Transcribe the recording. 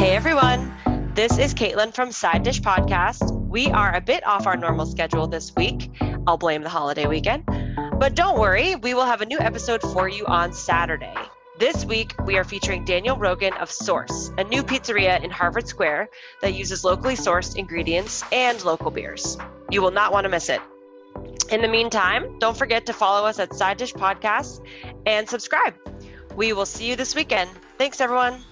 Hey everyone, This is Caitlin from Side Dish Podcast. We are a bit off our normal schedule this week. I'll blame the holiday weekend. But don't worry, we will have a new episode for you on Saturday. This week, we are featuring Daniel Rogan of Source, a new pizzeria in Harvard Square that uses locally sourced ingredients and local beers. You will not want to miss it. In the meantime, don't forget to follow us at Side Dish Podcast and subscribe. We will see you this weekend. Thanks, everyone.